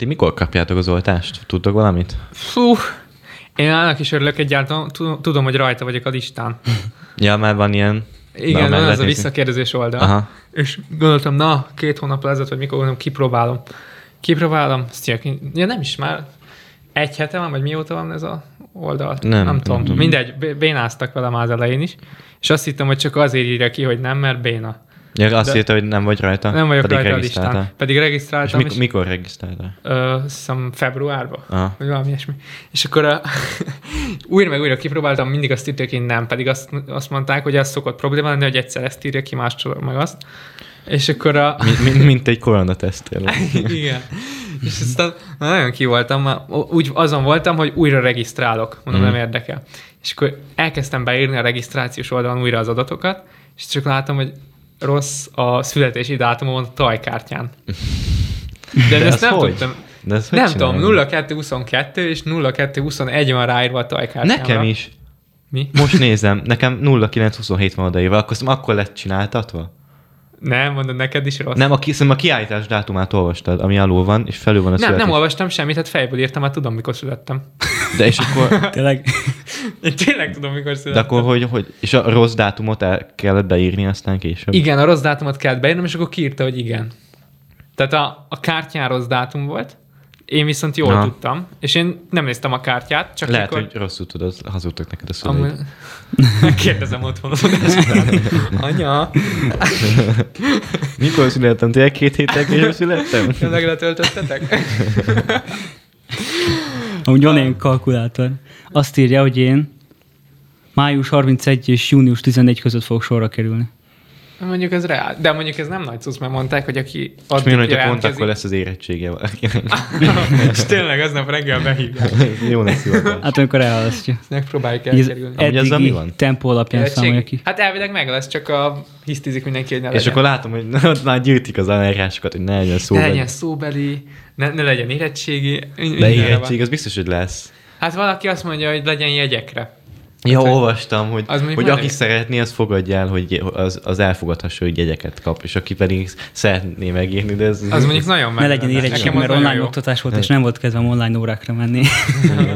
Ti mikor kapjátok az oltást? Tudtok valamit? Fú, én annak is örülök egyáltalán, tudom, hogy rajta vagyok a listán. Ja, már van ilyen... Igen, van ez a visszakérdezés oldal. Aha. És gondoltam, na, két hónap ezelőtt, vagy mikor gondolom, kipróbálom. Kipróbálom, sztjök, ja nem is már egy hete van, vagy mióta van ez a oldal? Nem, nem, tudom. nem tudom. Mindegy, bénáztak velem az elején is, és azt hittem, hogy csak azért írja ki, hogy nem, mert béna. Ja, azt írta, hogy nem vagy rajta. Nem vagyok pedig rajta a listán. Pedig regisztráltam. És, mik- mikor regisztráltál? Ö, hiszem februárban, Aha. vagy valami ilyesmi. És akkor a, újra meg újra kipróbáltam, mindig azt írták, hogy nem, pedig azt, azt mondták, hogy ez szokott probléma lenni, hogy egyszer ezt írja ki, máskor meg azt. És akkor a... mint, mint, mint egy koronateszt. Igen. És aztán nagyon ki voltam, már úgy azon voltam, hogy újra regisztrálok, mondom, mm. nem érdekel. És akkor elkezdtem beírni a regisztrációs oldalon újra az adatokat, és csak látom, hogy rossz a születési dátumon a tajkártyán. De, De ezt nem hogy? tudtam. De ezt nem tudom, 0222 és 0221 van ráírva a tajkártyámra. Nekem is. Mi? Most nézem, nekem 0927 van odaírva, akkor, akkor lett csináltatva? Nem, mondod, neked is rossz. Nem, a, ki, a kiállítás dátumát olvastad, ami alul van, és felül van a Nem, születés. nem olvastam semmit, hát fejből írtam, hát tudom, mikor születtem. De és akkor... tényleg? Én tényleg tudom, mikor születtem. De akkor hogy, hogy, és a rossz dátumot el kellett beírni aztán később? Igen, a rossz dátumot kellett beírnom, és akkor kiírta, hogy igen. Tehát a, a kártyán rossz dátum volt, én viszont jól Na. tudtam, és én nem néztem a kártyát, csak Lehet, mikor... hogy rosszul tudod, hazudtak neked a szüleid. Am... Kérdezem otthon az Anya! Mikor születtem? Tényleg két héttel később születtem? Tényleg letöltöttetek? Amúgy van ilyen kalkulátor. Azt írja, hogy én május 31 és június 14 között fogok sorra kerülni. Mondjuk ez reál. De mondjuk ez nem nagy cusz, mert mondták, hogy aki addig És mi, hogy pont akkor lesz az érettsége és tényleg aznap reggel behívják. Jó lesz Hát amikor elhalasztja. Megpróbáljuk elkerülni. Eddigi az, mi van? tempó alapján számolja ki. Hát elvileg meg lesz, csak a hisztizik mindenki, hogy ne legyen. És akkor látom, hogy ott már gyűjtik az eljárásokat, hogy ne legyen szóbeli. Ne legyen szóbeli, ne, ne legyen érettségi. De érettség, az biztos, hogy lesz. Hát valaki azt mondja, hogy legyen jegyekre. Ja, hát, olvastam, hogy, az hogy aki szeretné, az fogadja el, hogy az, az elfogadhassa, hogy jegyeket kap, és aki pedig szeretné megírni, de ez... Az mondjuk nagyon meg. Ne legyen érettség, mert online jó. oktatás volt, és nem volt kedvem online órákra menni.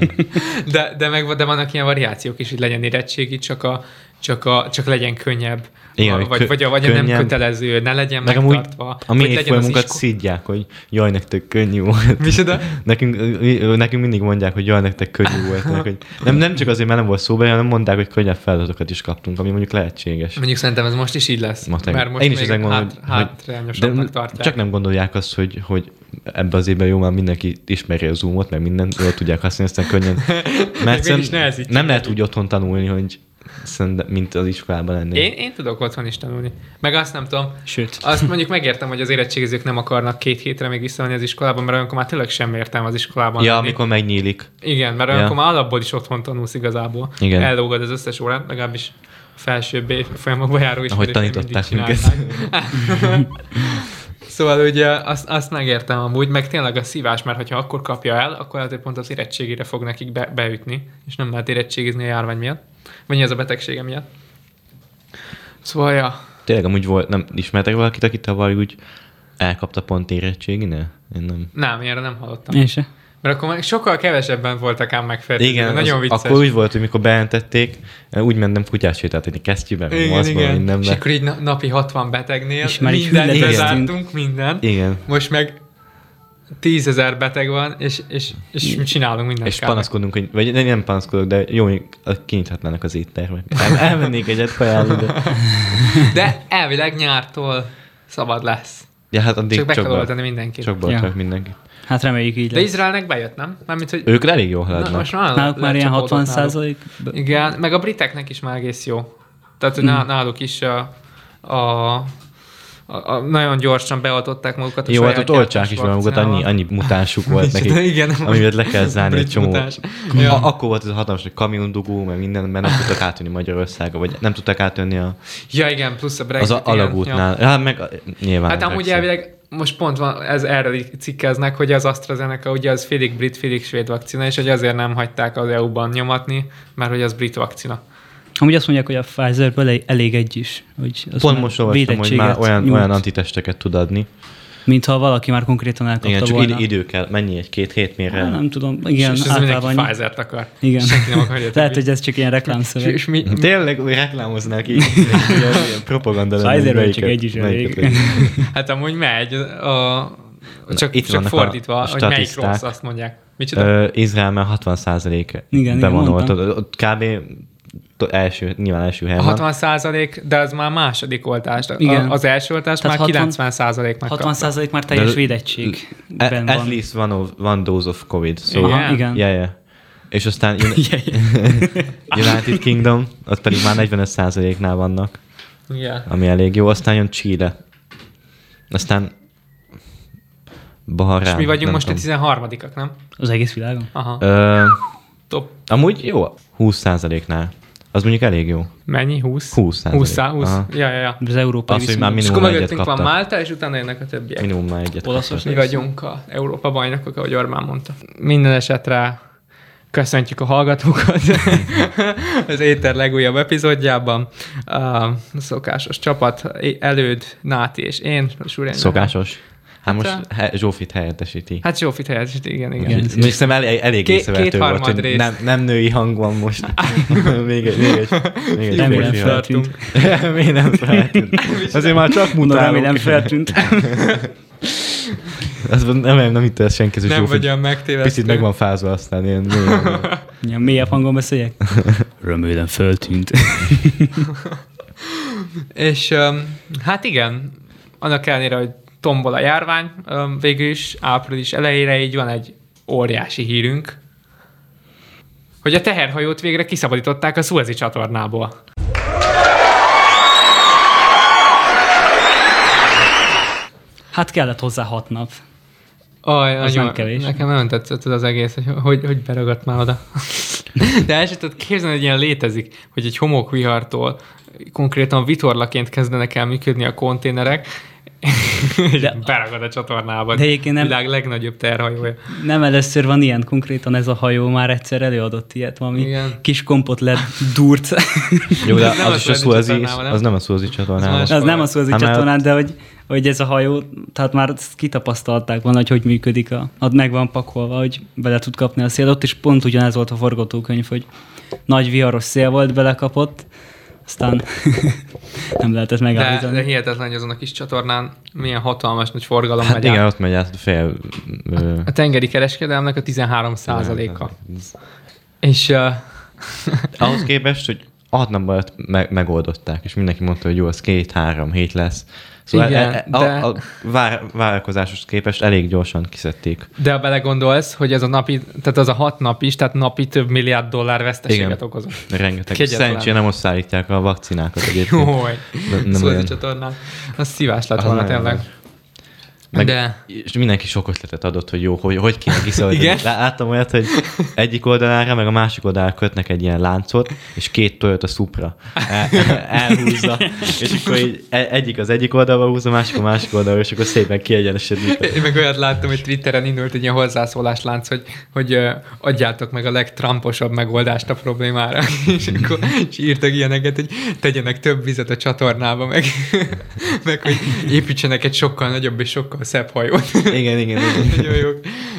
de, de, meg, de vannak ilyen variációk is, hogy legyen érettségi, csak, a, csak, a, csak legyen könnyebb igen, vagy, vagy, vagy könnyen, nem kötelező, ne legyen meg megtartva. A mi évfolyamunkat isko... szidják, hogy jaj, nektek könnyű volt. Micsoda? nekünk, nekünk mindig mondják, hogy jaj, nektek könnyű volt. hogy nem, nem csak azért, mert nem volt szóba, hanem mondták, hogy könnyebb feladatokat is kaptunk, ami mondjuk lehetséges. Mondjuk szerintem ez most is így lesz. Matek. Mert most Én is ezen gondolom, hát, hogy, de tartják. Csak nem gondolják azt, hogy, hogy ebbe az évben jó, már mindenki ismeri a Zoomot, mert mindent jól tudják használni, aztán könnyen. Mert nem lehet úgy otthon tanulni, hogy Szerintem, mint az iskolában lenni. Én, én tudok otthon is tanulni. Meg azt nem tudom. Sőt. Azt mondjuk megértem, hogy az érettségizők nem akarnak két hétre még visszamenni az iskolában, mert olyankor már tényleg sem értem az iskolában. Ja, lenni. amikor megnyílik. Igen, mert olyankor ja. már alapból is otthon tanulsz igazából. Igen. Ellógod az összes órát, legalábbis felsőbb folyamokba járó is. Ahogy tanították minket. Szóval ugye azt, azt megértem amúgy, meg tényleg a szívás, mert ha akkor kapja el, akkor lehet, hogy pont az érettségére fog nekik be, beütni, és nem lehet érettségizni a járvány miatt. Vagy ez a betegsége miatt. Szóval, ja. Tényleg amúgy volt, nem ismertek valakit, aki tavaly úgy elkapta pont érettségine? Én nem. Nem, erre nem hallottam. Én se. Mert akkor sokkal kevesebben voltak ám megfertőzve. Igen, nagyon az, vicces. akkor úgy volt, hogy mikor bejelentették, úgy mentem kutyás sétáltatni kesztyűben, igen, maszkban, igen. mindenben. És akkor így napi 60 betegnél és már mindent bezártunk, minden. Igen. Most meg tízezer beteg van, és, és, és csinálunk mindent. És kárnak. panaszkodunk, hogy, vagy nem panaszkodok, de jó, hogy kinyithatnának az éttermek. El, elmennék egyet kajálni, de... de elvileg nyártól szabad lesz. Ja, hát addig csak be kell oltani mindenkit. Csak ja. mindenki. Hát reméljük így De lesz. Izraelnek bejött, nem? Mármint, hogy... Ők elég jó haladnak. Na, most már náluk már ilyen 60 százalék. Igen, meg a briteknek is már egész jó. Tehát mm. náluk is a, a a, a, nagyon gyorsan beadották magukat a Jó, hát ott olcsák is magukat, annyi, annyi mutánsuk volt nekik, igen, amivel le kell zárni egy csomó. Ja. Akkor volt ez a hatalmas, hogy kamiondugó, meg minden, mert nem tudtak átjönni Magyarországra, vagy nem tudtak átjönni a... Ja, igen, plusz a Brexit. Az alagútnál. Ja. Hát meg nyilván. Hát amúgy elvileg most pont van, ez erről cikkeznek, hogy az AstraZeneca ugye az félig brit, félig svéd vakcina, és hogy azért nem hagyták az EU-ban nyomatni, mert hogy az brit vakcina. Amúgy azt mondják, hogy a Pfizerből elég egy is. Hogy Pont most olvastam, hogy már olyan, olyan antitesteket tud adni, Mintha valaki már konkrétan elkapta Igen, csak volna. id- idő kell. Mennyi egy-két hét mire? Hát, nem tudom, igen, és ez általában annyi. Pfizer-t akar. Igen. Senki nem akarja. Lehet, hogy ez csak ilyen és, reklámszöveg. és mi, Tényleg úgy reklámoznák így, ilyen, propaganda lenne, Pfizer csak melyiket- egy is elég. hát amúgy megy, a, csak, itt csak vannak a- fordítva, a hogy melyik rossz, azt mondják. Micsoda? Ö, Izraelben 60 százalék Igen, be igen, van oltva. Kb. Első, nyilván első A helyen van. 60 százalék, de az már második oltás. Igen. A, az első oltás Tehát már 60 90 százalék megkapta. 60% már teljes De- védettségben At van. least one, of, one dose of COVID. So, Igen? Aha, igen. Yeah, yeah. És aztán United Kingdom, ott pedig már 45%-nál vannak, Igen. ami elég jó. Aztán jön Chile. Aztán Baharán. És mi vagyunk nem most a tudom. 13 nem? Az egész világon? Aha. Ö, Top. amúgy jó, 20%-nál. Az mondjuk elég jó. Mennyi? 20? 20 százalék. 20, 20. Aha. Ja, ja, ja. Az európai Az, hogy már És minimum akkor egyet mögöttünk van. Málta, és utána jönnek a többiek. Minimum már egyet Olaszország. Mi vagyunk a Európa bajnokok, ahogy Orbán mondta. Minden esetre köszöntjük a hallgatókat az Éter legújabb epizódjában. A szokásos csapat, előd, Náti és én, Surén. Szokásos. Hát most Hát, he, Zsófit helyettesíti. Hát Zsófit helyett, igen, igen. Igen. Még szerintem elég, elég Két- észrevehető volt, hogy rész. nem, nem női hang van most. még egy, még egy, még egy férfi hang. feltűnt. Még nem feltűnt. Azért már csak Mondom, mutálok. remélem feltűnt. Az nem, nem, nem itt ez senki, ez Nem vagy olyan megtévesztő. Picit meg van fázva aztán ilyen mély hangon. Ilyen mélyebb hangon beszéljek? Remélem feltűnt. És um, hát igen, annak ellenére, hogy tombol a járvány, végül is április elejére így van egy óriási hírünk, hogy a teherhajót végre kiszabadították a Suezi csatornából. Hát kellett hozzá hat nap. Aj, Az anyu, nem kevés. Nekem nagyon tetszett az egész, hogy hogy, hogy beragadt már oda. De el sem tudod képzelni, hogy ilyen létezik, hogy egy homokvihartól konkrétan vitorlaként kezdenek el működni a konténerek, és De- beragad a csatornába. De egyébként nem- Világ legnagyobb terhajója. Nem először van ilyen, konkrétan ez a hajó már egyszer előadott ilyet, valami Igen. kis kompot lett dúrt. Jó, de Nem az a is a Suezi Suezi, nem? az nem a Suezi csatornával. más. az nem a szózi Hát csatornán, de hogy, hogy ez a hajó, tehát már kitapasztalták volna, hogy hogy működik, a, ott meg van pakolva, hogy bele tud kapni a szél. Ott is pont ugyanez volt a forgatókönyv, hogy nagy viharos szél volt, belekapott, aztán nem lehetett De, megállítani. de hihetetlen, hogy azon a kis csatornán milyen hatalmas nagy forgalom Hát megy igen, át. ott megy át a fél... ö, A tengeri kereskedelmnek a 13 százaléka. És uh, Ahhoz képest, hogy hat nap alatt me- megoldották, és mindenki mondta, hogy jó, az két-három hét lesz. Szóval Igen, e- e- de- a, a vár, várakozáshoz képest elég gyorsan kiszedték. De ha belegondolsz, hogy ez a napi, tehát az a hat nap is, tehát napi több milliárd dollár veszteséget Igen. okozott. Rengeteg. Kegyetlen. Szerencsére nem ott szállítják a vakcinákat egyébként. Jój, Nem- szóval olyan. a csatornán. Az szívás lett volna nagyon tényleg. nagy. Meg, De És mindenki sok ötletet adott, hogy jó, hogy, hogy kéne kiszabadítani. Igen? Lá- Láttam olyat, hogy egyik oldalára, meg a másik oldalára kötnek egy ilyen láncot, és két Toyota Supra el, elhúzza, és akkor így e- egyik az egyik oldalra húzza, a másik a másik oldalra, és akkor szépen kiegyenesedik. én meg olyat láttam, hogy Twitteren indult egy ilyen hozzászóláslánc, hogy, hogy ö, adjátok meg a legtramposabb megoldást a problémára. és akkor és írtak ilyeneket, hogy tegyenek több vizet a csatornába, meg, meg hogy építsenek egy sokkal nagyobb és sokkal szebb hajót. Igen, igen, igen. Nagyon jó.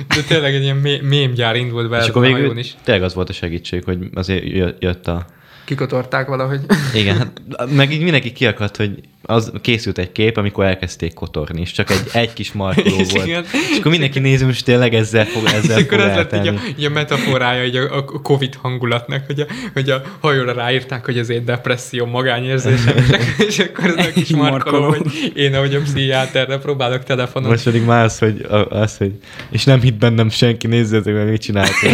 De tényleg egy ilyen mé- mémgyár indult be És akkor a végül hajón is. tényleg az volt a segítség, hogy azért jö- jött a... Kikotorták valahogy. Igen, hát meg így mindenki kiakadt, hogy az készült egy kép, amikor elkezdték kotorni, és csak egy, egy kis markoló És volt. igen. És akkor mindenki néző, és tényleg ezzel fog, És ezzel akkor fog ez lett így a, így a metaforája így a, a Covid hangulatnak, hogy a, hogy a hajóra ráírták, hogy ez egy depresszió, magányérzésem, és, akkor- és akkor ez a kis Egy markoló, markoló. hogy én, ahogy a pszichiáterre próbálok telefonon. Most pedig már az, hogy, az, hogy és nem hitt bennem senki, nézzétek meg, mit csináltam.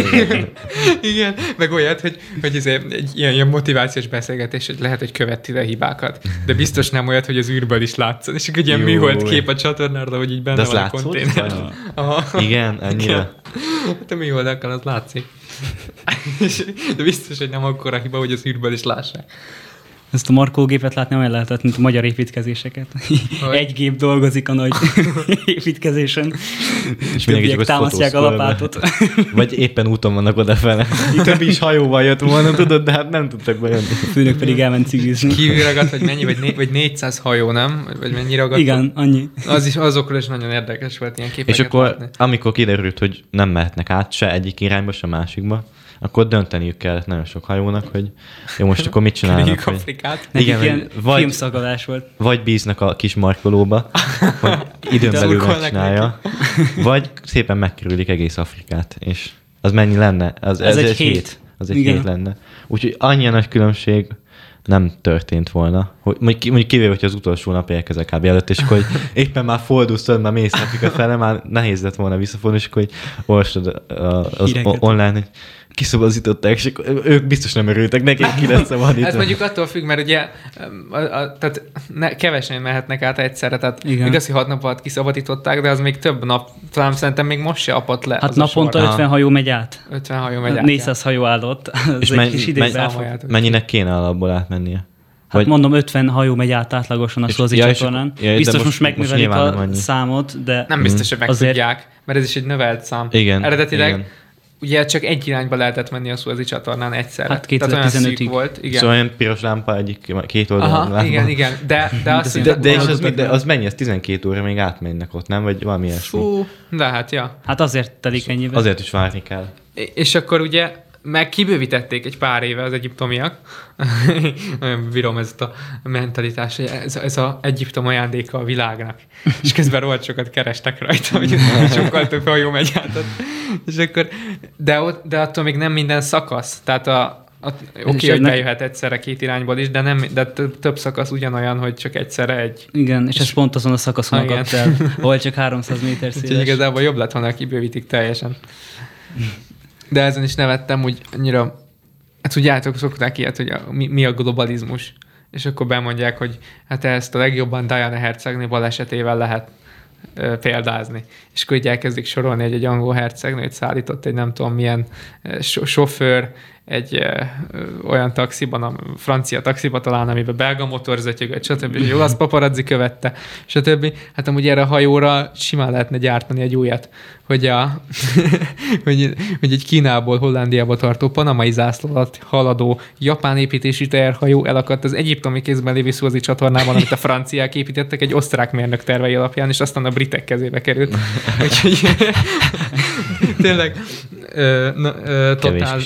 Igen, meg olyat, hogy, hogy ez egy ilyen, ilyen motivációs beszélgetés, hogy lehet, hogy követti a hibákat, de biztos nem olyat, hogy az űrből is látszon. És egy ilyen műhold kép a csatornára, hogy így benne van a konténer. Aha. Igen, ennyire. Hát a műholdakkal az látszik. De biztos, hogy nem akkora hiba, hogy az űrből is lássák. Ezt a markológépet látni olyan lehetett, mint a magyar építkezéseket. Hogy? Egy gép dolgozik a nagy építkezésen, És mindenki többiek támasztják a lapátot. Vagy éppen úton vannak odafele. Több is hajóval jött volna, tudod, de hát nem tudtak bejönni. A főnök pedig elment cigizni. Kívül ragadt, vagy mennyi, vagy, né, vagy 400 hajó, nem? Vagy, vagy mennyi ragadt? Igen, annyi. Az is, azokról is nagyon érdekes volt ilyen képeket És akkor, látni. amikor kiderült, hogy nem mehetnek át se egyik irányba, se másikba, akkor dönteniük kellett nagyon sok hajónak, hogy jó, most akkor mit csinálnak, hogy Afrikát. Igen, ilyen vagy- filmszagadás volt. vagy bíznak a kis markolóba, hogy időn belül megcsinálja, vagy szépen megkerülik egész Afrikát, és az mennyi lenne? Az, Ez egy hét. Az egy Igen. hét lenne. Úgyhogy annyi nagy különbség nem történt volna. Hogy, mondjuk, ki- mondjuk kivéve, hogy az utolsó nap érkezek kb. előtt, és akkor hogy éppen már fordulsz, már mész Afrika fele, már nehéz lett volna visszafordulni, és akkor hogy olvastad a- az Híreket. online, hogy kiszabadították, és ők biztos nem örültek, nekik ki lesz szabadítva. Ez mondjuk attól függ, mert ugye a, a, tehát ne, kevesen mehetnek át egyszerre, tehát Igen. Igaz, hogy hat nap alatt kiszabadították, de az még több nap, talán szerintem még most se apadt le. Hát naponta sor. 50 hajó megy át. 50 hajó megy át. 400 hajó állott. És egy menny- kis. Számoljátok. Mennyinek kéne alapból átmennie? Hát mondom, 50 hajó megy át átlagosan a Szózi ja, csatornán. ja, Biztos most- most, most nyilván nem a annyi. számot, de Nem biztos, hogy meg Azért- tudják, mert ez is egy növelt szám. Igen, Eredetileg igen. Ugye csak egy irányba lehetett menni a Szuazi csatornán egyszerre. Hát Tehát olyan szűk 2015-ig. volt. Igen. Szóval olyan piros lámpa egyik, két oldalon Aha, lámpa. igen, igen. De, de azt De, hittem de, és az, de az mennyi? Az 12 óra még átmennek ott, nem? Vagy valami ilyesmi? Fú, de hát, ja. hát azért telik ennyivel. Azért is várni kell. És akkor ugye meg kibővítették egy pár éve az egyiptomiak. Nagyon bírom ezt a mentalitást, hogy ez, ez a Egyiptom ajándéka a világnak. És közben rohadt sokat kerestek rajta, hogy sokkal több hajó megy át. És akkor, de, ott, de attól még nem minden szakasz. Tehát a, a, oké, okay, hogy bejöhet egyszerre két irányból is, de, nem, de több, több szakasz ugyanolyan, hogy csak egyszerre egy. Igen, és ez pont azon a szakaszon akadt el, ahol csak 300 méter Úgyhogy széles. igazából jobb lett volna, ha kibővítik teljesen. De ezen is nevettem, hogy annyira... Hát tudjátok, szokták ilyet, hogy a, mi, mi a globalizmus. És akkor bemondják, hogy hát ezt a legjobban Diana Hercegné balesetével lehet ö, példázni. És akkor így elkezdik sorolni, hogy egy angol hercegnőt szállított egy nem tudom milyen ö, so- sofőr, egy ö, olyan taxiban, a francia taxiba talán, amiben belga motor zötyögött, stb. És egy olasz paparazzi követte, stb. Hát amúgy erre a hajóra simán lehetne gyártani egy újat, hogy, a, hogy, hogy egy Kínából Hollandiába tartó panamai zászló alatt haladó japán építési teherhajó elakadt az egyiptomi kézben lévő Szuazi csatornában, amit a franciák építettek egy osztrák mérnök tervei alapján, és aztán a britek kezébe került. Úgyhogy tényleg ö, na, ö, totál.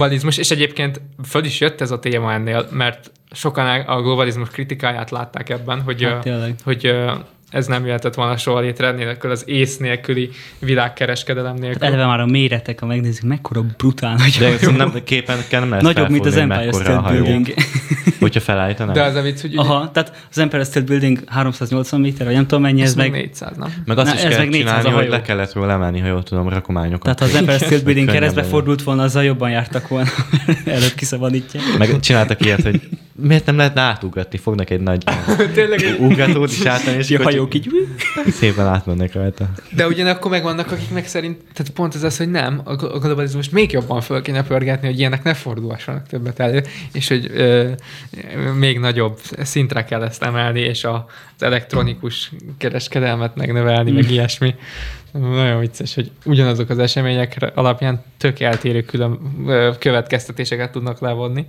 Globalizmus, és egyébként föl is jött ez a téma ennél, mert sokan a globalizmus kritikáját látták ebben, hogy, Hát tényleg. hogy ez nem jöhetett volna soha létre nélkül az ész nélküli világkereskedelem Hát nélkül. eleve már a méretek, ha megnézzük, mekkora brutál nagy De hajó. nem, képen kell nem Nagyobb, mint az Empire State. Building. Hogyha felállítanák. De az a vicc, hogy ugye, Aha, tehát az Empire State Building 380 méter, vagy nem tudom mennyi, ez ez meg meg... 400, nem? Meg azt Na, is ez kell meg 400 csinálni, a hogy le kellett róla emelni, ha jól tudom, rakományokat. Tehát ha az Empire State Building keresztbe fordult volna, azzal jobban jártak volna, előbb kiszabadítják. Meg csináltak ilyet, hogy miért nem lehetne átugratni, fognak egy nagy Tényleg ugratót is átmenni, és És a akkor hajók így... szépen átmennek rajta. De ugyanakkor megvannak, akik meg szerint, tehát pont ez az, hogy nem, a glo- a globalizmust még jobban föl kéne pörgetni, hogy ilyenek ne fordulhassanak többet elő, és hogy ö, még nagyobb szintre kell ezt emelni, és a, az elektronikus kereskedelmet megnövelni, meg ilyesmi. Nagyon vicces, hogy ugyanazok az események alapján tök eltérő külön ö, következtetéseket tudnak levonni.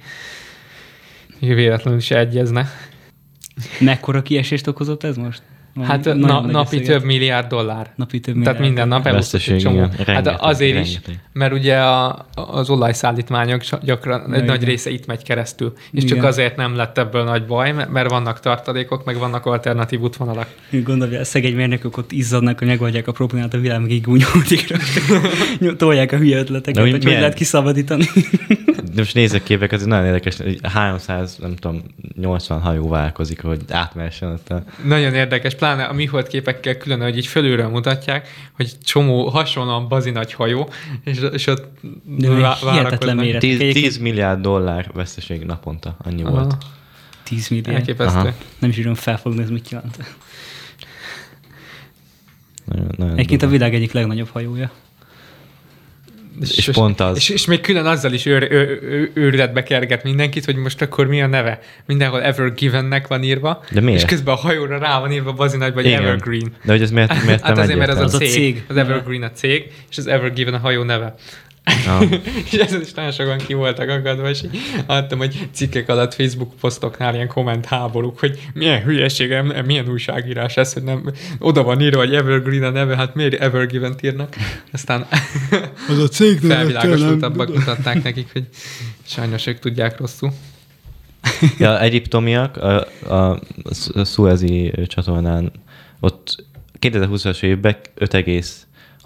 Véletlenül se egyezne. Mekkora kiesést okozott ez most? Hát na, napi összeget. több milliárd dollár. Napi több Tehát milliárd. minden nap elúszott egy csomó. igen. Hát Rengeteg, azért is, rengeteg. mert ugye a, az olajszállítmányok gyakran egy nagy része itt megy keresztül. És Igen. csak azért nem lett ebből nagy baj, mert- vannak tartalékok, meg vannak alternatív útvonalak. Gondolja, a szegény mérnökök ott izzadnak, hogy megoldják a problémát, a világ meg így gúnyolódik. Tolják a hülye ötleteket, De hogy hogy hogy milyen- lehet kiszabadítani. De most nézek képek, ez nagyon érdekes, hogy 300, nem tudom, 80 hajó válkozik, hogy átmehessen ott a... Nagyon érdekes, pláne a műhold képekkel külön, hogy így fölülről mutatják, hogy csomó hasonlóan bazi nagy hajó, és, és ott De vá- hihetetlen várakoznak. méret. 10, Egyébként- 10 milliárd dollár veszteség naponta, annyi Aha, volt. 10 milliárd. Elképesztő. Aha. Nem is tudom felfogni, ez mit jelent. Nagyon, nagyon Egyébként a világ egyik legnagyobb hajója. És pont az. És, és még külön azzal is őr, ő, ő, őrületbe kerget mindenkit, hogy most akkor mi a neve. Mindenhol Ever Givennek van írva. De miért? És közben a hajóra rá van írva bazinagy, vagy Igen. Evergreen. De hogy ez miért, miért Hát azért, mert az a, Az a cég, cég. Az Evergreen a cég, és az Ever Given a hajó neve. Ah. és ezen is nagyon sokan ki voltak akadva, és adtam, hogy cikkek alatt Facebook posztoknál ilyen komment háborúk, hogy milyen hülyeség, milyen újságírás ez, hogy nem, oda van írva, hogy Evergreen a neve, hát miért Evergiven-t írnak? Aztán Az a cég felvilágosultabbak mutatták nekik, hogy sajnos ők tudják rosszul. Ja, egyiptomiak a, a, a Suezi csatornán ott 2020-as évben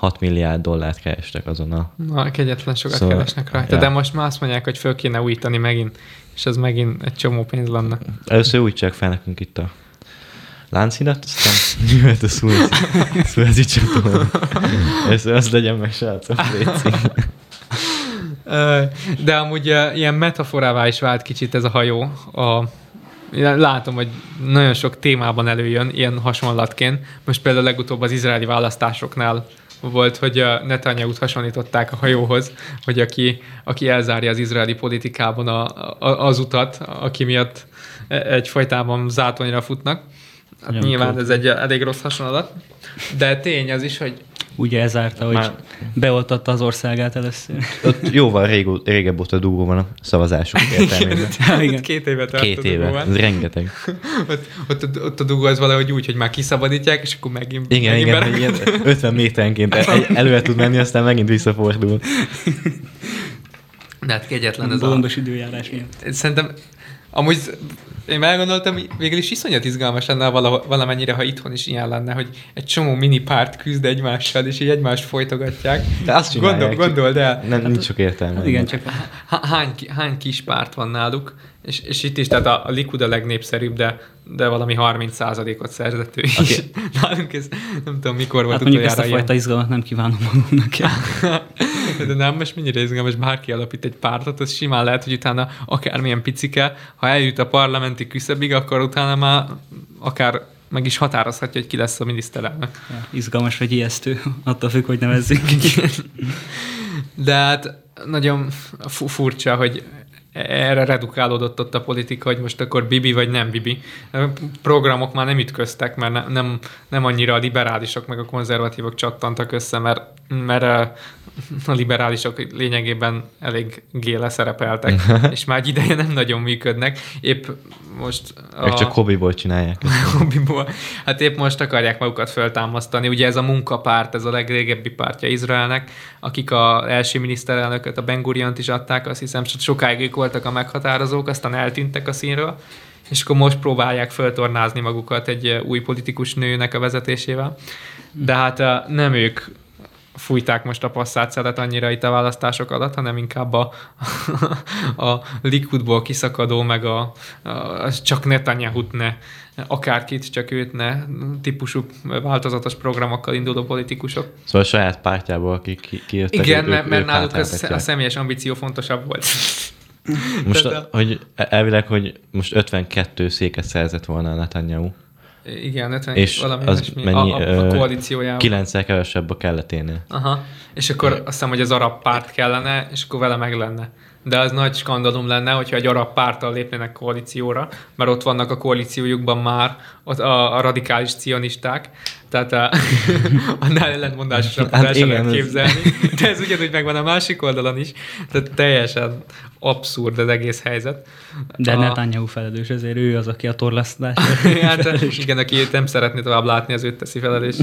5,6 milliárd dollárt kerestek azon a... Na, kegyetlen sokat Szóval, keresnek rajta, ja. de most már azt mondják, hogy föl kéne újítani megint, és ez megint egy csomó pénz lenne. Először újítsák fel nekünk itt a láncidat, aztán jöhet a Suezi, Suezi csatorna. Ez az legyen meg, srácok, De amúgy ilyen metaforává is vált kicsit ez a hajó. A, látom, hogy nagyon sok témában előjön ilyen hasonlatként. Most például legutóbb az izraeli választásoknál volt, hogy ö, Netanyahu-t hasonlították a hajóhoz, hogy aki, aki elzárja az izraeli politikában a, a, az utat, aki miatt e- egyfajtában zátonyra futnak. Hát Nagyon nyilván ez egy elég rossz hasonlat. De tény az is, hogy Ugye ezáltal, hogy Már- beoltatta az országát először. Ott jóval régó, régebb óta dugó van a szavazások értelmében. Ja, igen. két éve tart Két éve, dugóban. ez rengeteg. ott, ott, ott a dugó az valahogy úgy, hogy már kiszabadítják, és akkor megint, Igen, megint igen, ilyen 50 méterenként el- előre tud menni, aztán megint visszafordul. De hát kegyetlen ez a... Bolondos időjárás miatt. Szerintem amúgy én elgondoltam, végül is iszonyat izgalmas lenne valaho, valamennyire, ha itthon is ilyen lenne, hogy egy csomó mini párt küzd egymással, és így egymást folytogatják. De azt Gondol, gondold el, Nem, nincs sok értelme. Hát igen, csak há- hány, hány kis párt van náluk, és, és itt is, tehát a, a Likud a legnépszerűbb, de, de valami 30%-ot szerzett ő is. Oké. Nálunk ez nem tudom mikor volt hát mondjuk ezt a utoljára fajta izgalmat nem kívánom magunknak. De nem, most mennyire izgalmas, bárki alapít egy pártot, az simán lehet, hogy utána akármilyen picike, ha eljut a parlamenti küszöbig, akkor utána már akár meg is határozhatja, hogy ki lesz a miniszterelnök. Ja, izgalmas vagy ijesztő, attól függ, hogy nevezzük. De hát nagyon fu- furcsa, hogy erre redukálódott ott a politika, hogy most akkor Bibi vagy nem Bibi. Programok már nem ütköztek, mert ne- nem, nem annyira a liberálisok meg a konzervatívok csattantak össze, mert, mert a liberálisok lényegében elég géle szerepeltek, és már egy ideje nem nagyon működnek. Épp most... Meg csak hobbiból csinálják. hobbiból. Hát épp most akarják magukat föltámasztani. Ugye ez a munkapárt, ez a legrégebbi pártja Izraelnek, akik a első miniszterelnököt, a Ben Guriont is adták, azt hiszem, so- sokáig ők voltak a meghatározók, aztán eltűntek a színről, és akkor most próbálják föltornázni magukat egy új politikus nőnek a vezetésével. De hát nem ők fújták most a passzát annyira itt a választások alatt, hanem inkább a, a Likudból kiszakadó, meg a, a csak Netanyahu-t ne, akárkit, csak őt ne típusú változatos programokkal induló politikusok. Szóval a saját pártjából, akik ki, kijöttek, Igen, ők- mert, mert náluk hátráltatják. a személyes ambíció fontosabb volt. Most, a, hogy elvileg, hogy most 52 széket szerzett volna a Netanyahu. Igen, 50 És valami az mennyi, a, a, a koalíciójában. 9 kevesebb a kelleténél. Aha. És akkor azt hiszem, hogy az arab párt kellene, és akkor vele meg lenne. De az nagy skandalum lenne, hogyha egy arab párttal lépnének koalícióra, mert ott vannak a koalíciójukban már ott a, a radikális cionisták, tehát a, annál ellentmondásosabb Hát el lehet ez- képzelni. De ez ugyanúgy megvan a másik oldalon is, tehát teljesen abszurd az egész helyzet. De A- Netanyahu felelős, ezért ő az, aki a torlasztás. hát, igen, aki nem szeretné tovább látni, az őt teszi felelős.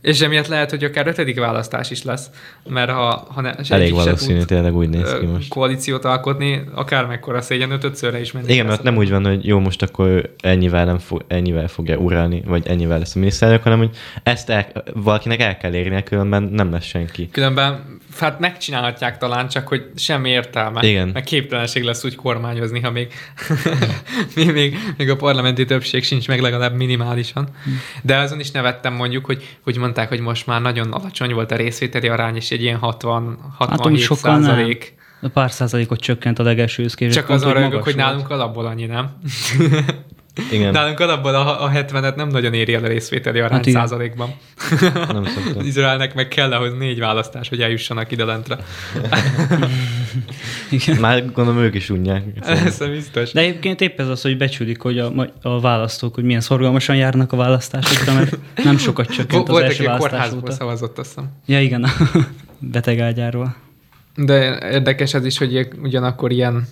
És emiatt lehet, hogy akár ötödik választás is lesz, mert ha, ha ne, Elég valószínű, tud, tényleg úgy néz ki most. koalíciót alkotni, akár mekkora szégyen ötödszörre is menni. Igen, mert nem úgy van, hogy jó, most akkor ennyivel, nem fog, ennyivel fogja uralni, vagy ennyivel lesz a miniszterelnök, hanem hogy ezt el, valakinek el kell érnie, különben nem lesz senki. Különben hát megcsinálhatják talán, csak hogy semmi értelme. Igen. Meg képtelenség lesz úgy kormányozni, ha még, még, még, még a parlamenti többség sincs meg legalább minimálisan. De azon is nevettem mondjuk, hogy, hogy mondták, hogy most már nagyon alacsony volt a részvételi arány, és egy ilyen 60, 67 úgy sokkal nem. százalék. A pár százalékot csökkent a legelsőhöz képest. Csak rögök, magas hogy volt. nálunk alapból annyi, nem? Igen, Nálunk alapból a, a 70-et nem nagyon éri el a részvételi arány Hát százalékban. nem szoktam. Izraelnek meg kell ahhoz négy választás, hogy eljussanak ide lentre. Igen. Már gondolom ők is unják. Ez biztos. De egyébként épp ez az, hogy becsülik, hogy a, a választók, hogy milyen szorgalmasan járnak a választásokra, mert nem sokat csökkent az volt, első választás kórházból óta. szavazott, azt hiszem. Ja, igen, a betegágyáról. De érdekes ez is, hogy ugyanakkor ilyen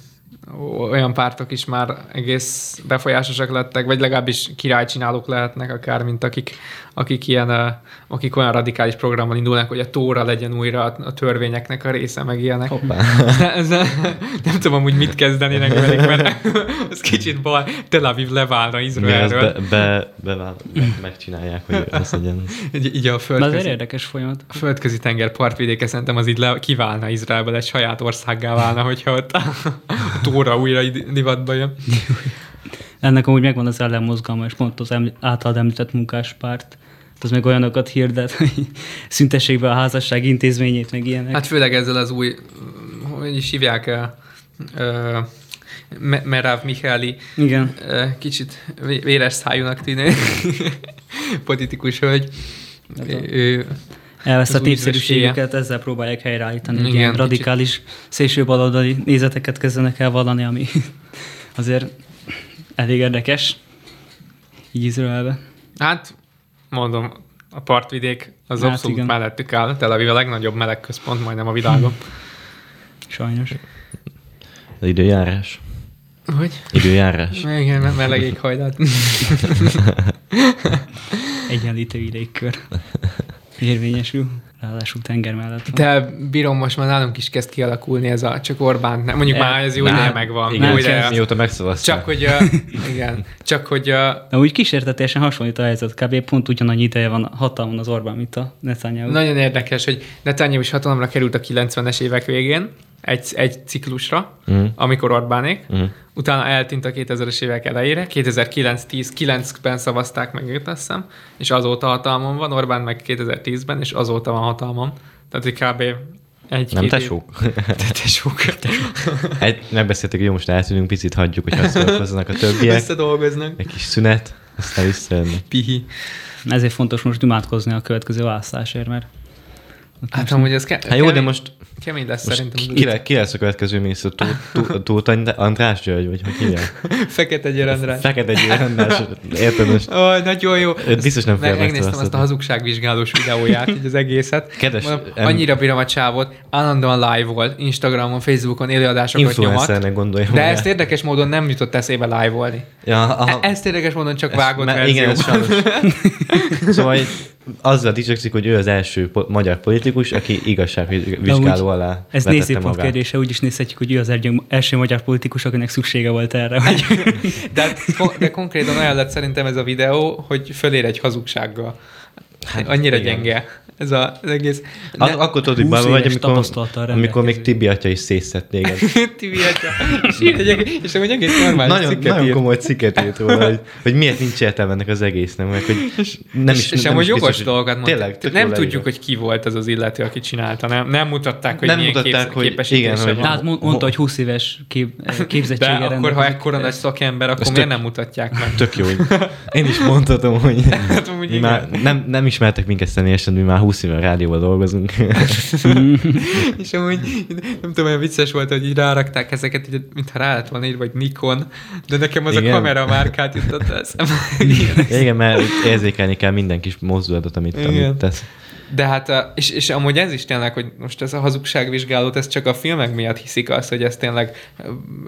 olyan pártok is már egész befolyásosak lettek, vagy legalábbis királycsinálók lehetnek akár, mint akik, akik ilyen, akik olyan radikális programmal indulnak, hogy a tóra legyen újra a, törvényeknek a része, meg ilyenek. Hoppá. Ez, nem tudom, hogy mit kezdenének velük, mert ez kicsit bal, Tel Aviv leválna Igen, Izraelről. be, be, be, be, megcsinálják, hogy az legyen. Így, így a földközi, érdekes folyamat. a földközi tenger partvidéke szerintem az így le, kiválna Izraelből, egy saját országgá válna, hogyha ott a, tóra újra divatba jön. Ennek amúgy megvan az ellenmozgalma, és pont az eml- általad említett munkáspárt. Az meg olyanokat hirdet, hogy szüntessék be a házasság intézményét, meg ilyenek. Hát főleg ezzel az új, hogy is hívják el, ö, Me- Merav Mihály Igen. kicsit vé- véres szájúnak tűnő politikus hölgy. Hát Ő, Elveszt a népszerűségüket, ezzel próbálják helyreállítani. Igen, ilyen kicsit. radikális, szélső baloldali nézeteket kezdenek el vallani, ami azért elég érdekes. Így Izraelbe. hát mondom, a partvidék az Hát abszolút igen. mellettük áll. Tel Aviv a legnagyobb meleg központ majdnem a világon. Sajnos. Az időjárás. Hogy? Időjárás. Igen, me- meleg éghajlat. Egyenlítői légkör. Érvényesül. Ráadásul tenger mellett van. De bírom, most már nálunk is kezd kialakulni ez a csak Orbán. Nem, mondjuk E- már ez jó Nem, ideje megvan. Igen, ideje. kezd- mióta megszavazták. Csak hogy, igen, csak hogy De úgy kísértetésen hasonlít a helyzet. Kb. pont ugyanannyi ideje van hatalmon az Orbán, mint a Netanyahu. nagyon érdekes, hogy Netanyahu is hatalomra került a 90-es évek végén, egy, egy ciklusra, Mm. amikor Orbánék, Mm. Utána eltűnt a 2000-es évek elejére, 2009-10-9-ben szavazták meg őt, azt hiszem, és azóta hatalmon van, Orbán meg 2010-ben, és azóta van hatalmon. Tehát, hogy kb. egy Nem tesók? Tesók. Egy, megbeszéltük, hogy jó, most eltűnünk, picit hagyjuk, hogy használkozzanak a többiek. Összedolgoznak. Egy kis szünet, aztán visszajönnek. Pihi. Ezért fontos most imádkozni a következő választásért, mert Hát amúgy ez ke- Hát jó, de most, kemény lesz most szerintem. ki, le- ki lesz a következő miniszter? Tó- Tó- Tóth András- András György, vagy hogy hívják? Fekete gyerendre. Fekete György András, érted most? Ó, nagyon jó. Őt biztos nem fogja Meg- Megnéztem azt a hazugságvizsgálós videóját, így az egészet. Kedves, Mondom, annyira bírom a csávot, állandóan live volt, Instagramon, Facebookon élőadásokat nyomat. Gondolja. De ezt érdekes módon nem jutott eszébe live-olni. Ja, aha. E- Ezt érdekes módon csak vágott verzió. Igen, ez sajnos. szóval azzal dicsekszik, hogy ő az első po- magyar politikus, aki igazságvizsgáló alá ez nézőpont kérdése, úgy is nézhetjük, hogy ő az egy- első magyar politikus, akinek szüksége volt erre, hogy De, de konkrétan olyan lett szerintem ez a videó, hogy fölér egy hazugsággal. Hát, Annyira igen. gyenge ez a, az egész. Ne, Akkor tudod, hogy 20 bajban vagy, amikor, amikor még. Tibi atya is szétszett téged. Tibi atya. És, ír egy és amúgy egész normális nagyon, cikket nagyon írt. komoly cikket írt róla, hogy, hogy miért nincs értelme ennek az egésznek, meg hogy nem is, és, és nem amúgy is jogos biztos, dolgokat mondtak. Tényleg, tök nem tudjuk, hogy ki volt ez az illető, aki csinálta. Nem, nem mutatták, hogy Nem milyen mutatták, képz, hogy képesítése igen, hogy- van. Tehát mond- mondta, hogy 20 éves kép, De képzettsége akkor, ha ekkora nagy szakember, akkor miért nem mutatják meg? Tök jó, én is mondhatom, hogy Hát amúgy mi igen. már nem, nem ismertek minket személyesen, mi már 20 éve a rádióban dolgozunk. És amúgy nem tudom, olyan vicces volt, hogy így rárakták ezeket, így, mintha rá lett volna írva, vagy Nikon, de nekem az Igen. a kamera márkát jutott eszembe. Igen, mert érzékelni kell minden kis mozdulatot, amit, Igen. amit tesz. De hát, a- és, és amúgy ez is tényleg, hogy most ez a hazugságvizsgálót, ez csak a filmek miatt hiszik azt, hogy ez tényleg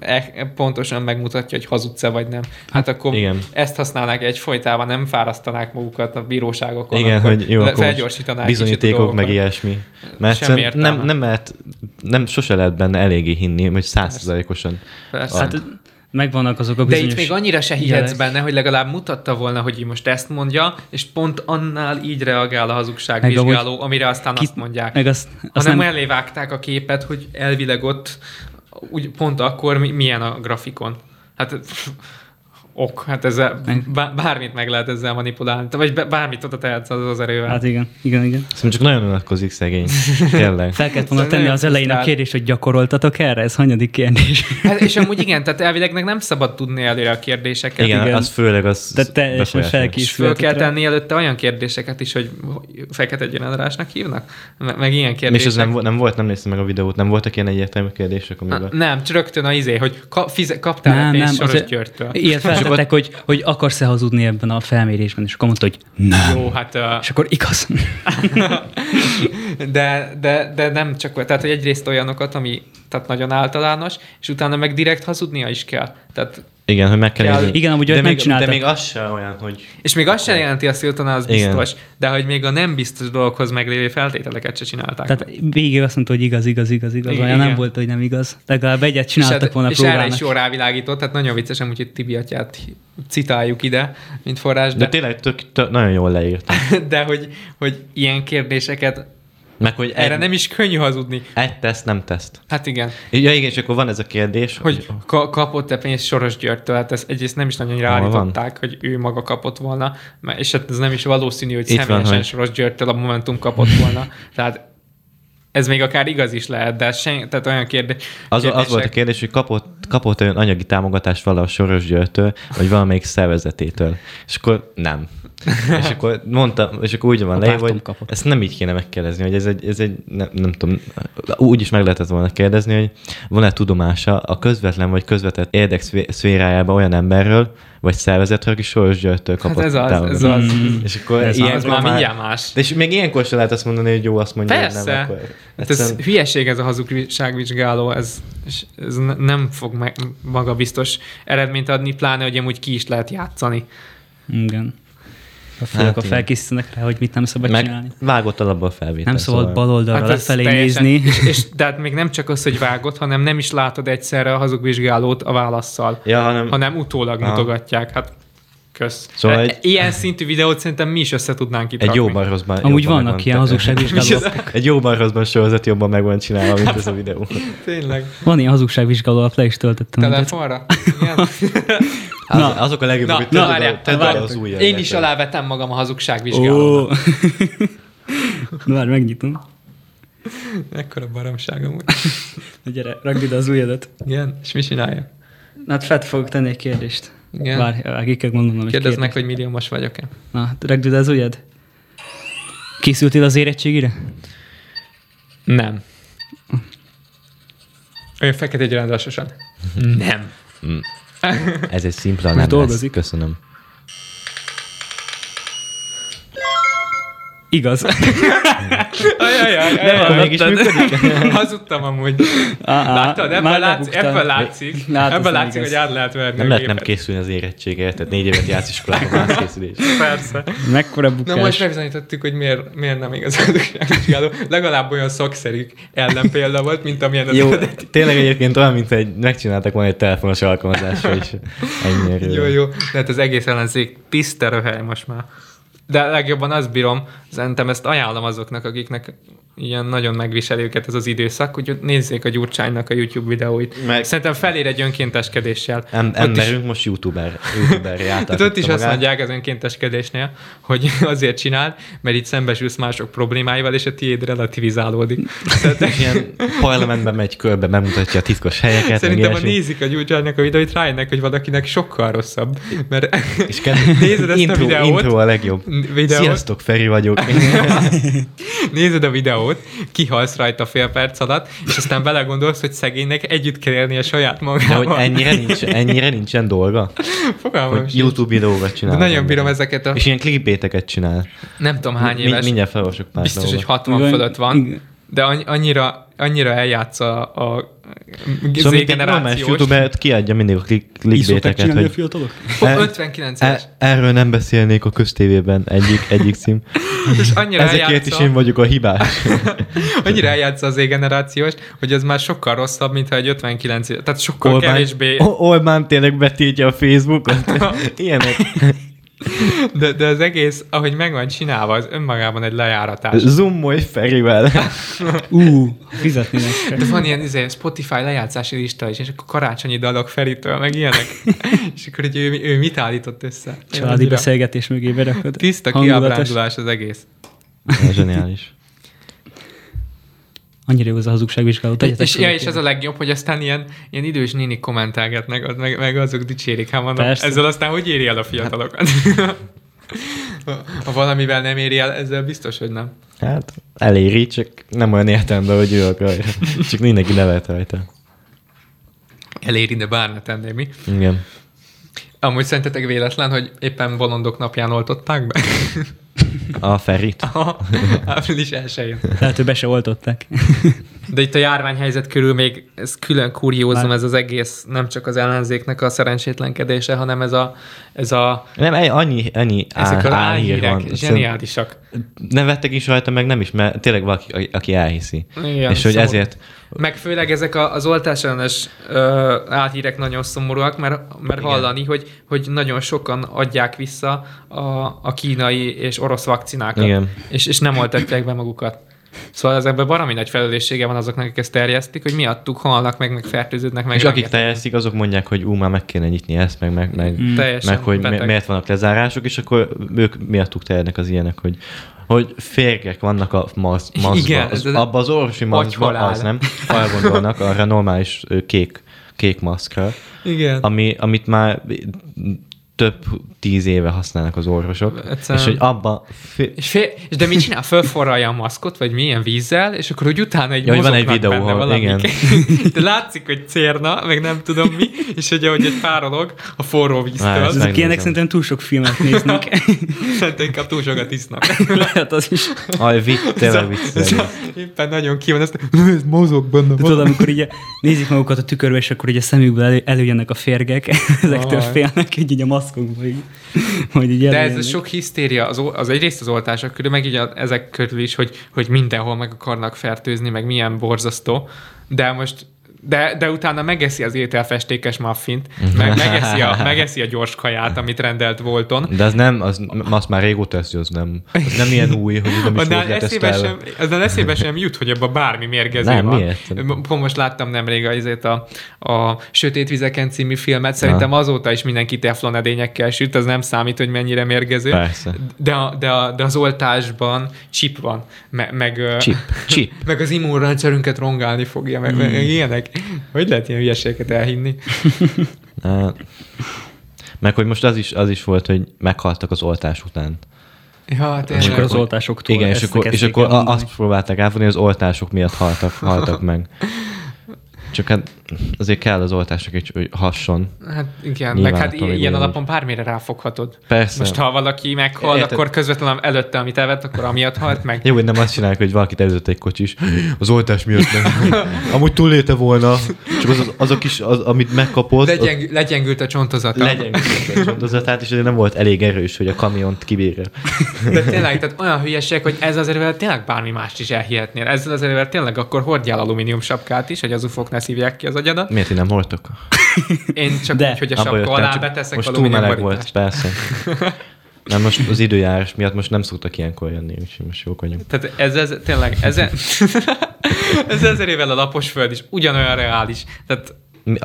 eh, pontosan megmutatja, hogy hazudsz-e vagy nem. Hát akkor igen. ezt használnák egyfolytában, nem fárasztanák magukat a bíróságokon. Igen, hogy jó, akkor felgyorsítanák bizonyítékok, meg ilyesmi. Mert Semmi nem, értelme. nem, lehet, nem sose lehet benne eléggé hinni, hogy százszerzalékosan. Persze. Hát megvannak azok a De bizonyos... itt még annyira se hihetsz jelek. benne, hogy legalább mutatta volna, hogy így most ezt mondja, és pont annál így reagál a hazugságvizsgáló, amire aztán Ki- azt mondják. Meg azt, azt Hanem nem, mellé vágták a képet, hogy elvileg ott úgy pont akkor mi, milyen a grafikon. Hát ok. Hát ezzel bá- bármit meg lehet ezzel manipulálni. Vagy bármit oda tehetsz az az erővel. Hát igen, igen, igen. Szerintem csak nagyon unatkozik szegény. Tényleg. Fel kellett volna tenni az elején a kérdést, hogy gyakoroltatok erre? Ez hanyadik kérdés? Hát, és amúgy igen, tehát elvilegnek nem szabad tudni előre a kérdéseket. Igen, igen. az főleg az De teljesen felkészült. És föl kell tenni előtte olyan kérdéseket is, hogy fekete generálásnak hívnak? Me- Meg ilyen És kérdések. ez nem, nem volt, nem néztem meg a videót, nem voltak ilyen egyértelmű kérdések, Na, amiben... nem, csak rögtön a izé, hogy ka, fize, kaptál nem, pénzt Soros Györgytől. Ilyet feltettek, hogy, hogy akarsz-e hazudni ebben a felmérésben, és akkor mondta, hogy nem. Jó, hát... Uh, És akkor igaz. de, de, de nem csak, tehát hogy egyrészt olyanokat, ami tehát nagyon általános, és utána meg direkt hazudnia is kell. Tehát, Igen, hogy meg kell nézni. Igen, amúgy de még. De még az sem olyan, hogy... és még azt sem jelenti azt, hogy az Igen. biztos, de hogy még a nem biztos dolgokhoz meglévő feltételeket se csinálták. Tehát végig azt mondta, hogy igaz, igaz, igaz, igaz. Igen, Olyan nem igen. volt, hogy nem igaz. Legalább egyet és, csináltak hát- volna és erre próbálnak. is jól rávilágított, tehát nagyon vicces, amúgy, hogy Tibi atyát citáljuk ide, mint forrás, De de, tényleg tök, tök, nagyon jól leírtam. de hogy, hogy ilyen kérdéseket Meg, hogy erre egy, nem is könnyű hazudni. egy teszt, nem teszt. Hát igen. Ja igen, és akkor van ez a kérdés, Hogy ka- kapott-e pénzt Soros Györgytől, hát ezt egyrészt nem is nagyon Hol ráállították, hogy ő maga kapott volna, mert- és hát ez nem is valószínű, hogy Itt van, személyesen hogy- Soros Györgytől a Momentum kapott volna. Tehát ez még akár igaz is lehet, de sen, tehát olyan kérdés. Az, az volt a kérdések- kérdés, hogy kapott, kapott olyan anyagi támogatást vala a Soros Györgytől, vagy valamelyik szervezetétől. És akkor nem. és akkor mondtam, és akkor úgy van pártom hogy kapott. ezt nem így kéne megkérdezni, hogy ez egy, ez egy nem, nem tudom, úgy is meg lehetett volna kérdezni, hogy van-e tudomása a közvetlen vagy közvetett érdek szférájában olyan emberről, vagy szervezetről, aki Soros Györgytől Hát kapott ez az, ez az. És akkor Ez ilyenkor Az már mindjárt más. De és még ilyenkor sem lehet azt mondani, hogy jó, azt mondja, hogy Persze. nem, akkor Hát ez egyszerűen- hülyeség ez a hazugságvizsgáló, ez, és ez ne- nem fog meg maga biztos eredményt adni, pláne, hogy amúgy ki is lehet játszani. Igen. A főleg, Hát igen. felkészítenek rá, hogy mit nem szabad meg csinálni. vágott alapból a felvétel. Nem szabad szóval. bal oldalra Hát lefelé teljesen- nézni. És, és, de hát még nem csak az, hogy vágod, hanem nem is látod egyszerre a hazugvizsgálót a válaszsal, Ja, hanem, hanem utólag Aha. mutogatják. Hát kösz. Szóval E- egy- Ilyen szintű videót szerintem mi is össze tudnánk itt egy rakni. jóban rosszban. Amúgy vannak meg ilyen hazugságvizsgálók. Egy jóban rosszban sorozat jobban meg van csinálva, mint ez a videó. Tényleg. Van ilyen hazugságvizsgáló, le is töltöttem. Telefonra? Igen. Az, Na. azok a legjobb, Na, hogy na tedd oda várjál. az ujjad. Én is alávetem magam a Ó. hazugságvizsgálónak. Na, Várj, megnyitom. Ekkora baromság amúgy. Na, Gyere, ragd ide az ujjadat. Igen, és mi csinálja? Na, hát fel fogok tenni egy kérdést. Igen. Várj, várj, ki kell mondanom egy Kérdezd meg, hogy milliómos vagyok-e. Na, ragd ide az ujjad. Készültél az érettségire? Nem. Olyan fekete gyalázásosan. Nem. Ez egy szimpla nem lesz. Köszönöm. Igaz. Ajajaj, Nem, ajaj, mégis működik? Hazudtam amúgy. Á, ebből, már látsz, ebből látszik, ebből nem látszik, igaz. hogy át lehet verni Nem lehet nem készülni az érettségére, tehát négy évet játsz iskolában, más készülés. Persze. Mekkora Na bukás. most bebizonyítottuk, hogy miért, miért nem igaz a hazugságvizsgáló. Legalább olyan szakszerű ellenpélda volt, mint amilyen az Jó, eredeti. tényleg egyébként olyan, mint egy, megcsináltak volna egy telefonos alkalmazásra is. Ennyi Jó, jó. De hát az egész ellenzék tiszta röhely most már. De legjobban azt bírom, szerintem ezt ajánlom azoknak, akiknek ilyen nagyon megviseli őket ez az időszak, hogy nézzék a Gyurcsánynak a YouTube videóit. Meg- Szerintem felér egy önkénteskedéssel. Em, Ott is- emberünk most youtuber, youtuberre Hát átalakította ott is azt magát. mondják az önkénteskedésnél, hogy azért csináld, mert itt szembesülsz mások problémáival, és a tiéd relativizálódik. Tehát Ilyen parlamentben megy körbe, bemutatja a titkos helyeket. Szerintem, ha nézik a Gyurcsánynak a videóit, rájönnek, hogy valakinek sokkal rosszabb. Mert És ked- nézed ezt intro, a videót, intro a legjobb. videót, Sziasztok, Feri vagyok. nézed a videót, kihalsz rajta fél perc alatt, és aztán belegondolsz, hogy szegénynek együtt kell élni a saját De magával. hogy ennyire, nincs, ennyire nincsen dolga, Fogalmam hogy sincs. YouTube videókat De csinál. nagyon az bírom ezeket a... És ilyen clickbaiteket csinál. Nem tudom hány Mi- éves. Mindjárt felolvasok pár Biztos, hogy dolgot. 60 Igen. fölött van, de annyi- annyira, annyira eljátsz a, a Szóval mint egy normális youtuber kiadja mindig a clickbaiteket, csinálni a hogy fiatalok? Ó, E- 59 éves. e- erről nem beszélnék a köztévében egyik, egyik cím. És annyira Ezekért is eljátsza, én vagyok a hibás. annyira eljátsza az Z-generációs, hogy ez már sokkal rosszabb, mint ha egy 59 éves. Tehát sokkal Orbán, kevésbé... Orbán tényleg betiltja a Facebookot. Ilyenek. De, de az egész, ahogy meg van csinálva, az önmagában egy lejáratás. Zoomolj Ferivel. Ú, kell. De van ilyen izé, Spotify lejátszási lista is, és akkor karácsonyi dalok Feritől, meg ilyenek. és akkor hogy ő, ő mit állított össze? Családi beszélgetés mögé berakod. Tiszta kiábrándulás az egész. Zseniális. Annyira jó az a hazugságvizsgáló. És, ja, a és ez a legjobb, hogy aztán ilyen, ilyen idős nénik kommentálgatnak, meg, meg azok dicsérik, hát mondom, Persze. ezzel aztán hogy éri el a fiatalokat? ha valamivel nem éri el, ezzel biztos, hogy nem. Hát eléri, csak nem olyan értelemben, hogy ő akarja. Csak mindenki nevet rajta. Eléri, de bár ne tenné mi. Igen. Amúgy szerintetek véletlen, hogy éppen bolondok napján oltották be? A Ferit. Aha, április elsőjén. Lehet, hogy be se oltották. De itt a járványhelyzet körül még ez külön kuriózum, Már- ez az egész, nem csak az ellenzéknek a szerencsétlenkedése, hanem ez a, ez a Nem, annyi, annyi ezek az álhír álhírek van. Zseniálisak. Nevettek is rajta, meg nem is, mert tényleg valaki, aki elhiszi. Igen, és hogy szomorú. ezért Meg főleg ezek a, az oltás ellenes ö, álhírek nagyon szomorúak, mert, mert Igen. hallani, hogy, hogy nagyon sokan adják vissza a, a kínai és orosz vakcinákat, Igen. És, és nem oltatják be magukat. Szóval ezekben baromi nagy felelőssége van azoknak, akik ezt terjesztik, hogy miattuk halnak meg, meg fertőződnek meg. és akik terjesztik, azok mondják, hogy ú, már meg kéne nyitni ezt, meg, meg, meg, Mm. Meg hogy mi, miért vannak lezárások, és akkor ők miattuk terjednek az ilyenek, hogy hogy férgek vannak a masz, maszkban. Igen, az, ez- abban az orvosi Agyhalál. az nem, arra gondolnak, arra normális kék, kék maszkra, Igen. ami, amit már több tíz éve használnak az orvosok, Egyszerűen- és hogy abban fi- És fél, és de mit csinál? Fölforralja a maszkot, vagy milyen vízzel, és akkor úgy utána egy Ja, hogy van egy videó, benne valamik. igen. De látszik, hogy cérna, meg nem tudom mi, és hogy ahogy egy párolog a forró Már víztől, ezt Ezek ilyenek szerintem túl sok filmet néznek. szerintem inkább túl sokat isznak. Lehet az is. Aj, vicc, tényleg vicc. Éppen nagyon ki van, ezt ez mozog benne. De tudod, amikor így nézik magukat a tükörbe, és akkor így a szemükből elő, előjönnek a férgek, ezektől félnek, így, így a maszkokba, így, hogy így De ez a sok hisztéria, az, az egyrészt az oltások körül, meg így a, ezek körül is, hogy, hogy mindenhol meg akarnak fertőzni, meg milyen borzasztó. De most de, de utána megeszi az ételfestékes muffint, meg megeszi a, megeszi a gyors kaját, amit rendelt Volton. De az nem, az, azt már régóta eszi, az nem, az nem ilyen új, hogy nem is Annál eszébe sem, aznál eszébe sem jut, hogy abban bármi mérgező Nem, van. miért? Most láttam nemrég azért a, a Sötét Vizeken című filmet, szerintem azóta is mindenki teflon edényekkel süt, az nem számít, hogy mennyire mérgező. Persze. De, a, de, a, de az oltásban chip van, me, meg, Chip, chip. meg az immunrendszerünket rongálni fogja, meg, meg ilyenek. Hogy lehet ilyen hülyeségeket elhinni? Hát, Meg hogy most az is, az is volt, hogy meghaltak az oltás után. Ja, És tényleg. akkor az oltásoktól Igen, és akkor, és akkor el a- mondani. azt próbálták elfogni, hogy az oltások miatt haltak, haltak meg. Csak hát azért kell az oltások egy hogy hasson. Hát igen, meg hát ilyen olyan alapon bármire ráfoghatod. Persze. Most ha valaki meghal, Érted. akkor közvetlenül előtte, amit evett, akkor amiatt halt meg. Jó, hogy nem azt csinálják, hogy valakit előtt egy kocsis, az oltás miatt nem. Amúgy túlélte volna, csak az, az, azok is, az, amit megkapott, az Legyeng, legyengült a csontozata. legyen a csondozatát, és azért nem volt elég erős, hogy a kamiont kibírja. De tényleg, tehát olyan hülyeség, hogy ez az erővel tényleg bármi mást is elhihetnél. Ezzel az erővel tényleg akkor hordjál alumínium sapkát is, hogy az ufok ne szívják ki az agyadat. Miért én nem hordtok? Én csak De, úgy, hogy a sapka jöttem, alá beteszek Most túl meleg volt, persze. Nem, most az időjárás miatt most nem szoktak ilyenkor jönni, úgyhogy most jók vagyunk. Tehát ez, ez tényleg, ez, ez ezer évvel a lapos föld is ugyanolyan reális. Tehát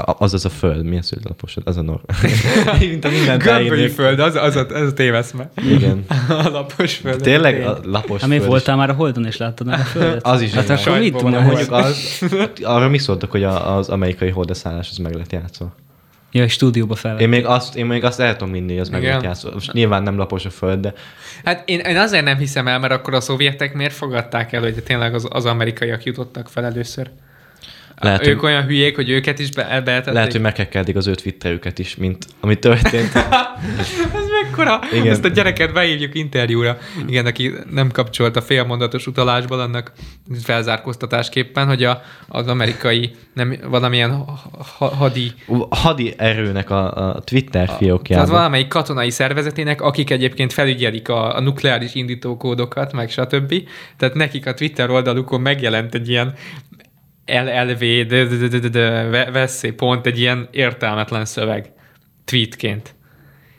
az az a föld, mi az, hogy lapos? Az a nor. Mint a mindent gömbölyű elírnék. föld, az, az, a, az a téveszme. Igen. A lapos föld. Tényleg a lapos még föld voltál már a Holdon, és láttad már a Földet? Az is Hát akkor mit tudom, a hogy... Az, arra mi szóltak, hogy a, az amerikai hordaszállás az meg lett játszva? Ja, a stúdióba fel. Én még azt, én még azt el tudom hogy az meg. Most nyilván nem lapos a föld, de Hát én, én azért nem hiszem el, mert akkor a szovjetek miért fogadták el, hogy tényleg az, az amerikaiak jutottak fel először. Lehet, ők hogy, olyan hülyék, hogy őket is be, beetették. lehet, hogy meghekkelték az ő Twitterüket is, mint ami történt. Ez mekkora? Igen. Ezt a gyereket beívjuk interjúra. Igen, aki nem kapcsolt a félmondatos utalásból, annak felzárkóztatásképpen, hogy a, az amerikai nem, valamilyen ha, ha, hadi hadi erőnek a, a Twitter Tehát fiókjában. valamelyik katonai szervezetének, akik egyébként felügyelik a, a nukleáris indítókódokat, meg stb. Tehát nekik a Twitter oldalukon megjelent egy ilyen LLV, veszély, pont egy ilyen értelmetlen szöveg tweetként.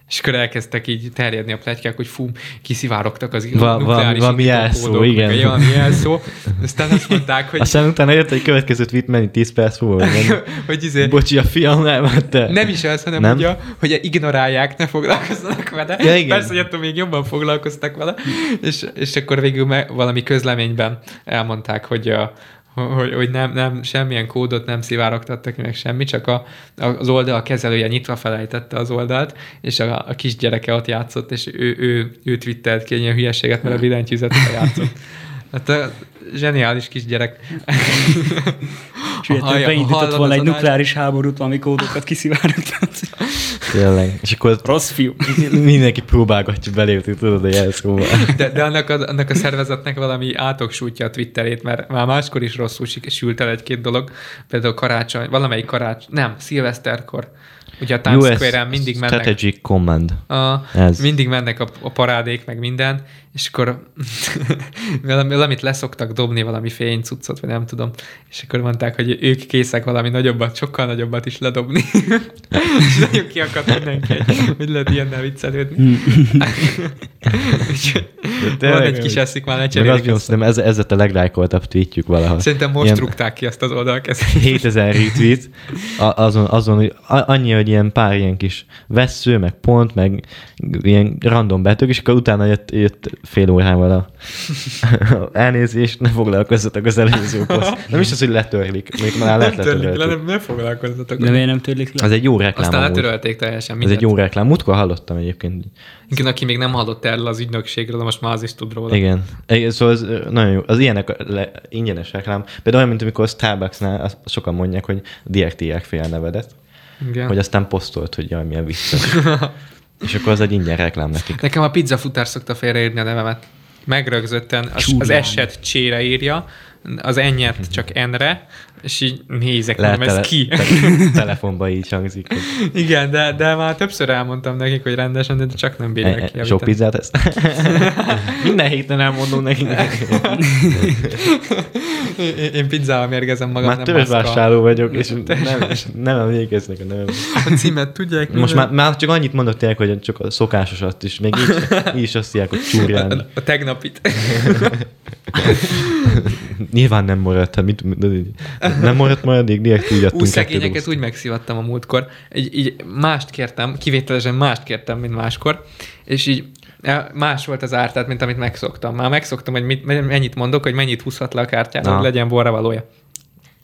És akkor elkezdtek így terjedni a pletykák, hogy fú, kiszivárogtak az Va- valami- valami jelszó, igen. Valami jelszó. Aztán azt mondták, hogy, Aztán utána jött egy következő tweet, mennyi 10 perc múlva. hogy izé, Bocsi, a fiam nem, te. nem is az, hanem Nem? Ugye, hogy ignorálják, ne foglalkozzanak vele. Ja, igen. Persze, hogy attól még jobban foglalkoztak vele. És, és akkor végül valami közleményben elmondták, hogy a, hogy, hogy nem, nem, semmilyen kódot nem szivárogtattak meg semmi, csak a, az oldal kezelője nyitva felejtette az oldalt, és a, a kisgyereke ott játszott, és ő, ő, ő twittelt ki egy ilyen hülyeséget, mert a billentyűzetre játszott. Hát a zseniális kisgyerek. Sőt, Hallja- beindított volna egy nukleáris háborút, valami kódokat kiszivárogtat. Tényleg. És akkor Rossz fiú. mindenki próbálgatja belépni, tudod, a jelszóval. De, de annak, a, annak a szervezetnek valami átoksújtja a Twitterét, mert már máskor is rosszul sült el egy-két dolog. Például karácsony, valamelyik karácsony, nem, szilveszterkor. Ugye a Times US Square-en mindig mennek, Strategic Command. a, Ez. mindig mennek a, a parádék, meg minden, és akkor valami, valamit leszoktak dobni, valami fénycuccot, vagy nem tudom, és akkor mondták, hogy ők készek valami nagyobbat, sokkal nagyobbat is ledobni. és nagyon kiakadt mindenki, hogy- lehet ilyennel viccelődni. Úgyhogy Van egy kis eszik, már Meg azt lecserélik. ezt. szerintem ez, ez a leglájkoltabb tweetjük valaha. Szerintem most Ilyen rúgták ki ezt az oldalkezelést. 7000 retweet, azon, azon hogy annyi, hogy ilyen pár ilyen kis vesző, meg pont, meg ilyen random betűk, és akkor utána jött, jött fél órával a elnézést, ne foglalkozzatok az előző poszt. Nem is az, hogy letörlik, még már Nem lett törlik le, nem, ne foglalkozzatok. De miért nem törlik le? Ez egy jó reklám Aztán letörölték teljesen Ez mindent. egy jó reklám. Múltkor hallottam egyébként. Igen, aki még nem hallott erről az ügynökségről, de most már az is tud róla. Igen. Szóval ez ö, nagyon jó. Az ilyenek a le, ingyenes reklám. Például olyan, mint amikor a Starbucksnál azt sokan mondják, hogy direkt írják fél a nevedet, Igen. hogy aztán posztolt, hogy jaj, milyen vicces. És akkor az egy ingyen reklám nekik. Nekem a pizzafutár szokta félreírni a nevemet. Megrögzötten az, az eset csére írja, az ennyet csak enre, és így nézek, Lehet mondom, ez tele, ki? te, telefonba így hangzik. Hogy Igen, de, de már többször elmondtam nekik, hogy rendesen, de csak nem bírják e, ki. e, sok pizzát ezt? Minden héten elmondom nekik. Én, én pizzával mérgezem magam, Már nem törzsvásárló vagyok, és nem, nem emlékeznek a nevem. A címet tudják? Most már, már csak annyit mondok tényleg, hogy csak a szokásosat is, még így, így is azt hívják, hogy csúrján. A, a tegnapit. Nyilván nem maradt, hát mit, nem maradt maradék, úgy Ú, adtunk szegényeket kettő úgy megszivattam a múltkor. Így, így mást kértem, kivételesen mást kértem, mint máskor, és így eh, más volt az ártát, mint amit megszoktam. Már megszoktam, hogy mit, mennyit mondok, hogy mennyit húzhat le a kártyára, Na. hogy legyen borravalója.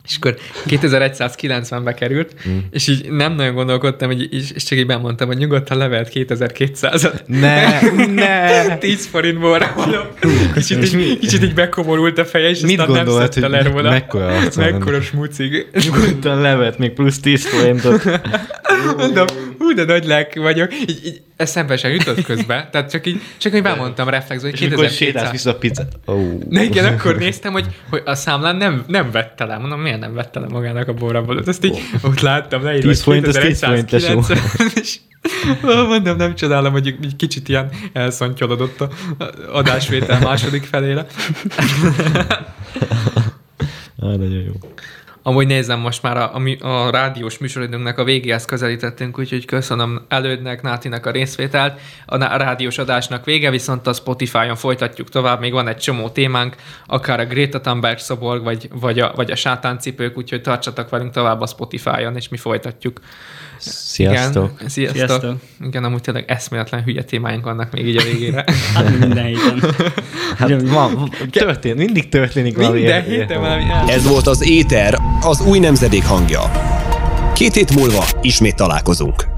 És akkor 2190-be került, mm. és így nem nagyon gondolkodtam, hogy így, és csak így bemondtam, hogy nyugodtan levelt 2200-at. Ne, ne! 10 forint borravaló. Kicsit, így, kicsit így bekomorult a feje, és Mit aztán nem gondolod, szedte le róla. mekkora Mekkora smucig. Nyugodtan levet még plusz 10 forintot. Mondom, hú, de nagy lelkű vagyok. Így, így eszembe sem jutott közben. Tehát csak így, csak így bemondtam reflexből, hogy És akkor sétálsz 2200. vissza a pizzát. Oh. Igen, akkor néztem, hogy, hogy a számlán nem, nem vette le. Mondom, miért nem vette le magának a borrabalot? Ezt így ott láttam leírva. 10 forint, az 10 forint. 2190, és Mondom, nem csodálom, hogy egy kicsit ilyen elszontyolodott a adásvétel második felére. Ah, nagyon jó. Amúgy nézem, most már a, a, a rádiós műsoridőnknek a végéhez közelítettünk, úgyhogy köszönöm elődnek, Nátinak a részvételt. A rádiós adásnak vége, viszont a Spotify-on folytatjuk tovább, még van egy csomó témánk, akár a Greta Thunberg szoborg, vagy, vagy, a, vagy a sátáncipők, úgyhogy tartsatok velünk tovább a Spotify-on, és mi folytatjuk. Sziasztok. Igen, sziasztok. Sziasztok. Igen, amúgy tényleg eszméletlen hülye témáink vannak még így a végére. Hát minden héten. Hát van, mindig történik valami. Minden héten valami. Ez volt az Éter, az új nemzedék hangja. Két hét múlva ismét találkozunk.